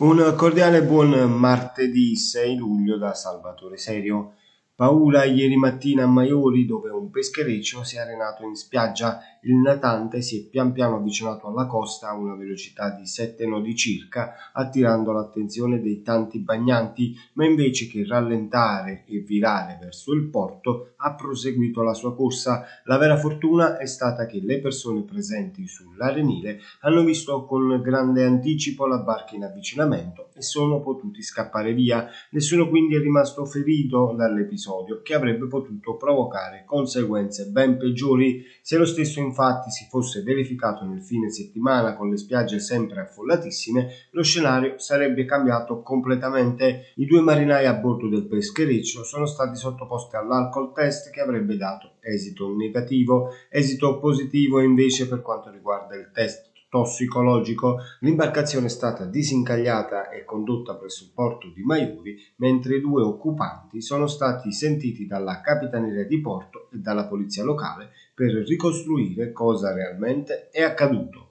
Un cordiale buon martedì 6 luglio da Salvatore Serio. Paura ieri mattina a Maiori dove un peschereccio si è arenato in spiaggia. Il natante si è pian piano avvicinato alla costa a una velocità di 7 nodi circa, attirando l'attenzione dei tanti bagnanti, ma invece che rallentare e virare verso il porto ha proseguito la sua corsa. La vera fortuna è stata che le persone presenti sull'arenile hanno visto con grande anticipo la barca in avvicinamento e sono potuti scappare via. Nessuno quindi è rimasto ferito dall'episodio episodio che avrebbe potuto provocare conseguenze ben peggiori se lo stesso infatti si fosse verificato nel fine settimana con le spiagge sempre affollatissime, lo scenario sarebbe cambiato completamente. I due marinai a bordo del peschereccio sono stati sottoposti all'alcol test che avrebbe dato esito negativo, esito positivo invece per quanto riguarda il test tossicologico, l'imbarcazione è stata disincagliata e condotta presso il porto di Maiuri, mentre i due occupanti sono stati sentiti dalla Capitaneria di Porto e dalla polizia locale per ricostruire cosa realmente è accaduto.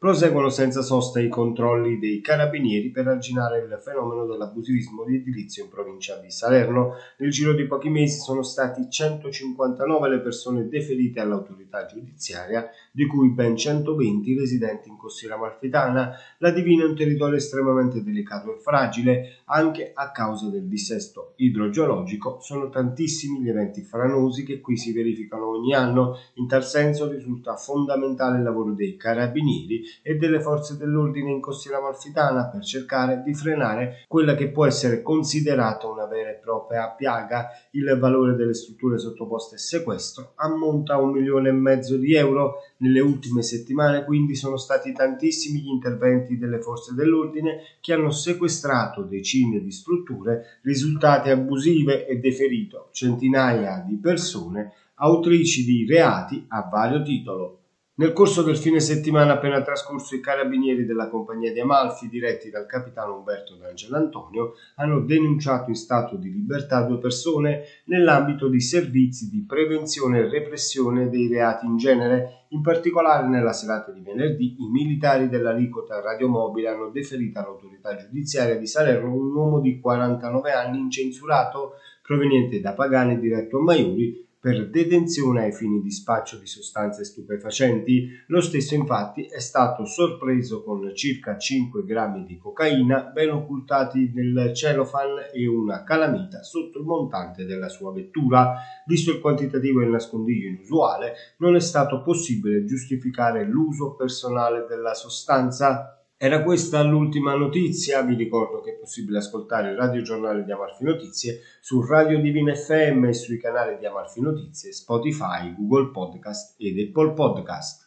Proseguono senza sosta i controlli dei carabinieri per arginare il fenomeno dell'abusivismo di edilizio in provincia di Salerno. Nel giro di pochi mesi sono stati 159 le persone deferite all'autorità giudiziaria, di cui ben 120 residenti in Costiera Malfitana. La Divina è un territorio estremamente delicato e fragile, anche a causa del dissesto idrogeologico. Sono tantissimi gli eventi franosi che qui si verificano ogni anno. In tal senso risulta fondamentale il lavoro dei carabinieri e delle forze dell'ordine in costiera amalfitana per cercare di frenare quella che può essere considerata una vera e propria piaga. Il valore delle strutture sottoposte a sequestro ammonta a un milione e mezzo di euro. Nelle ultime settimane quindi sono stati tantissimi gli interventi delle forze dell'ordine che hanno sequestrato decine di strutture risultate abusive e deferito centinaia di persone autrici di reati a vario titolo. Nel corso del fine settimana appena trascorso i carabinieri della compagnia di Amalfi, diretti dal capitano Umberto D'Angelo Antonio, hanno denunciato in stato di libertà due persone nell'ambito di servizi di prevenzione e repressione dei reati in genere. In particolare nella serata di venerdì i militari dell'aliquota radiomobile hanno deferito all'autorità giudiziaria di Salerno un uomo di 49 anni incensurato proveniente da Pagani diretto a Maiuri per detenzione ai fini di spaccio di sostanze stupefacenti. Lo stesso infatti è stato sorpreso con circa 5 grammi di cocaina ben occultati nel celofan e una calamita sotto il montante della sua vettura. Visto il quantitativo e il nascondiglio inusuale, non è stato possibile giustificare l'uso personale della sostanza era questa l'ultima notizia, vi ricordo che è possibile ascoltare il radiogiornale di Amalfi Notizie su Radio Divina FM e sui canali di Amalfi Notizie, Spotify, Google Podcast ed Apple Podcast.